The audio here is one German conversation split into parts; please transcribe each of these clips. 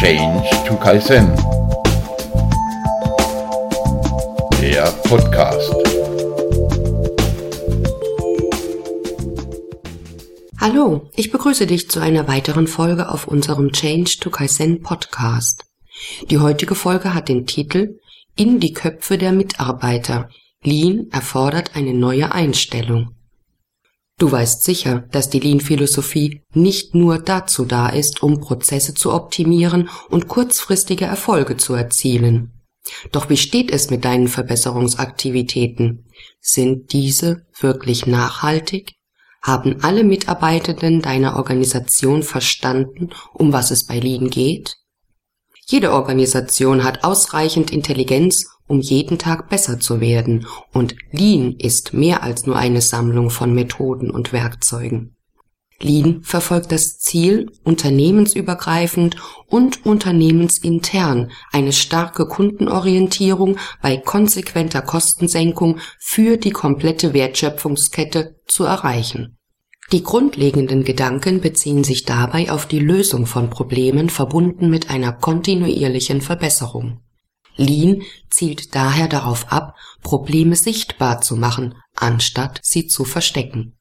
Change to Kaizen. Der Podcast. Hallo, ich begrüße dich zu einer weiteren Folge auf unserem Change to Kaizen Podcast. Die heutige Folge hat den Titel In die Köpfe der Mitarbeiter. Lean erfordert eine neue Einstellung. Du weißt sicher, dass die Lean-Philosophie nicht nur dazu da ist, um Prozesse zu optimieren und kurzfristige Erfolge zu erzielen. Doch wie steht es mit deinen Verbesserungsaktivitäten? Sind diese wirklich nachhaltig? Haben alle Mitarbeitenden deiner Organisation verstanden, um was es bei Lean geht? Jede Organisation hat ausreichend Intelligenz, um jeden Tag besser zu werden, und Lean ist mehr als nur eine Sammlung von Methoden und Werkzeugen. Lean verfolgt das Ziel, unternehmensübergreifend und unternehmensintern eine starke Kundenorientierung bei konsequenter Kostensenkung für die komplette Wertschöpfungskette zu erreichen. Die grundlegenden Gedanken beziehen sich dabei auf die Lösung von Problemen verbunden mit einer kontinuierlichen Verbesserung. Lean zielt daher darauf ab, Probleme sichtbar zu machen, anstatt sie zu verstecken.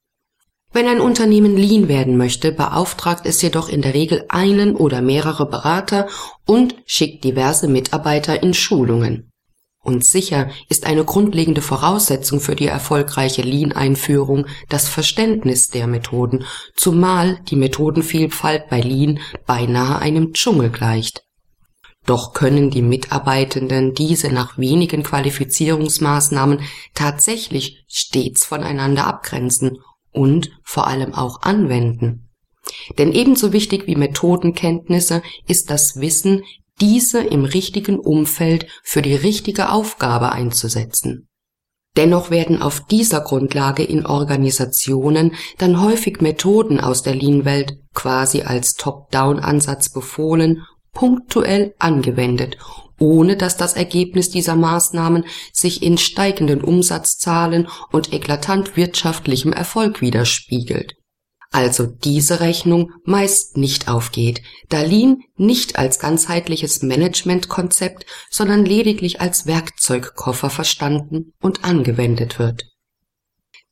Wenn ein Unternehmen Lean werden möchte, beauftragt es jedoch in der Regel einen oder mehrere Berater und schickt diverse Mitarbeiter in Schulungen. Und sicher ist eine grundlegende Voraussetzung für die erfolgreiche Lean-Einführung das Verständnis der Methoden, zumal die Methodenvielfalt bei Lean beinahe einem Dschungel gleicht. Doch können die Mitarbeitenden diese nach wenigen Qualifizierungsmaßnahmen tatsächlich stets voneinander abgrenzen und vor allem auch anwenden. Denn ebenso wichtig wie Methodenkenntnisse ist das Wissen, diese im richtigen Umfeld für die richtige Aufgabe einzusetzen. Dennoch werden auf dieser Grundlage in Organisationen dann häufig Methoden aus der Lean-Welt quasi als Top-Down-Ansatz befohlen punktuell angewendet, ohne dass das Ergebnis dieser Maßnahmen sich in steigenden Umsatzzahlen und eklatant wirtschaftlichem Erfolg widerspiegelt. Also diese Rechnung meist nicht aufgeht, da Lean nicht als ganzheitliches Managementkonzept, sondern lediglich als Werkzeugkoffer verstanden und angewendet wird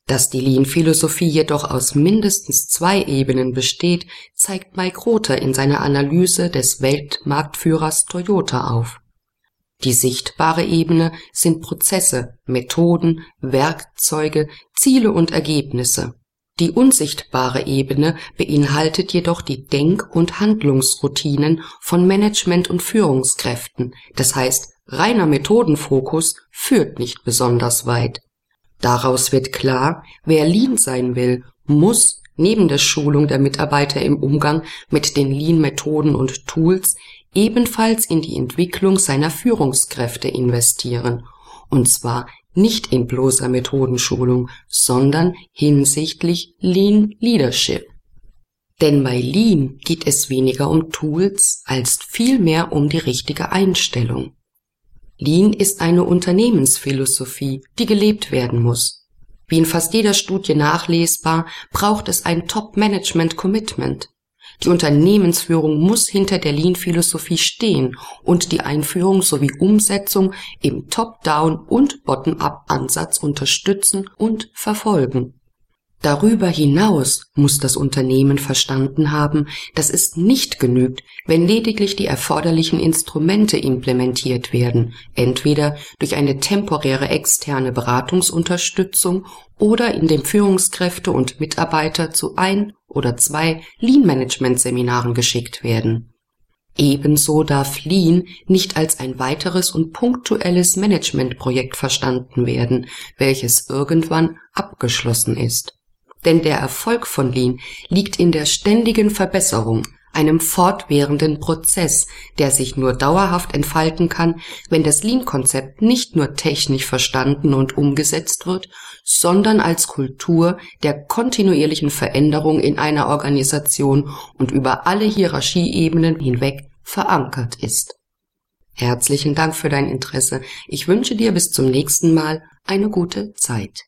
dass die Lean-Philosophie jedoch aus mindestens zwei Ebenen besteht, zeigt Mike Rother in seiner Analyse des Weltmarktführers Toyota auf. Die sichtbare Ebene sind Prozesse, Methoden, Werkzeuge, Ziele und Ergebnisse. Die unsichtbare Ebene beinhaltet jedoch die Denk- und Handlungsroutinen von Management und Führungskräften, das heißt reiner Methodenfokus führt nicht besonders weit Daraus wird klar, wer Lean sein will, muss neben der Schulung der Mitarbeiter im Umgang mit den Lean-Methoden und Tools ebenfalls in die Entwicklung seiner Führungskräfte investieren, und zwar nicht in bloßer Methodenschulung, sondern hinsichtlich Lean Leadership. Denn bei Lean geht es weniger um Tools als vielmehr um die richtige Einstellung. Lean ist eine Unternehmensphilosophie, die gelebt werden muss. Wie in fast jeder Studie nachlesbar, braucht es ein Top-Management-Commitment. Die Unternehmensführung muss hinter der Lean-Philosophie stehen und die Einführung sowie Umsetzung im Top-Down- und Bottom-up-Ansatz unterstützen und verfolgen. Darüber hinaus muss das Unternehmen verstanden haben, dass es nicht genügt, wenn lediglich die erforderlichen Instrumente implementiert werden, entweder durch eine temporäre externe Beratungsunterstützung oder indem Führungskräfte und Mitarbeiter zu ein oder zwei Lean-Management-Seminaren geschickt werden. Ebenso darf Lean nicht als ein weiteres und punktuelles Managementprojekt verstanden werden, welches irgendwann abgeschlossen ist. Denn der Erfolg von Lean liegt in der ständigen Verbesserung, einem fortwährenden Prozess, der sich nur dauerhaft entfalten kann, wenn das Lean-Konzept nicht nur technisch verstanden und umgesetzt wird, sondern als Kultur der kontinuierlichen Veränderung in einer Organisation und über alle Hierarchieebenen hinweg verankert ist. Herzlichen Dank für dein Interesse. Ich wünsche dir bis zum nächsten Mal eine gute Zeit.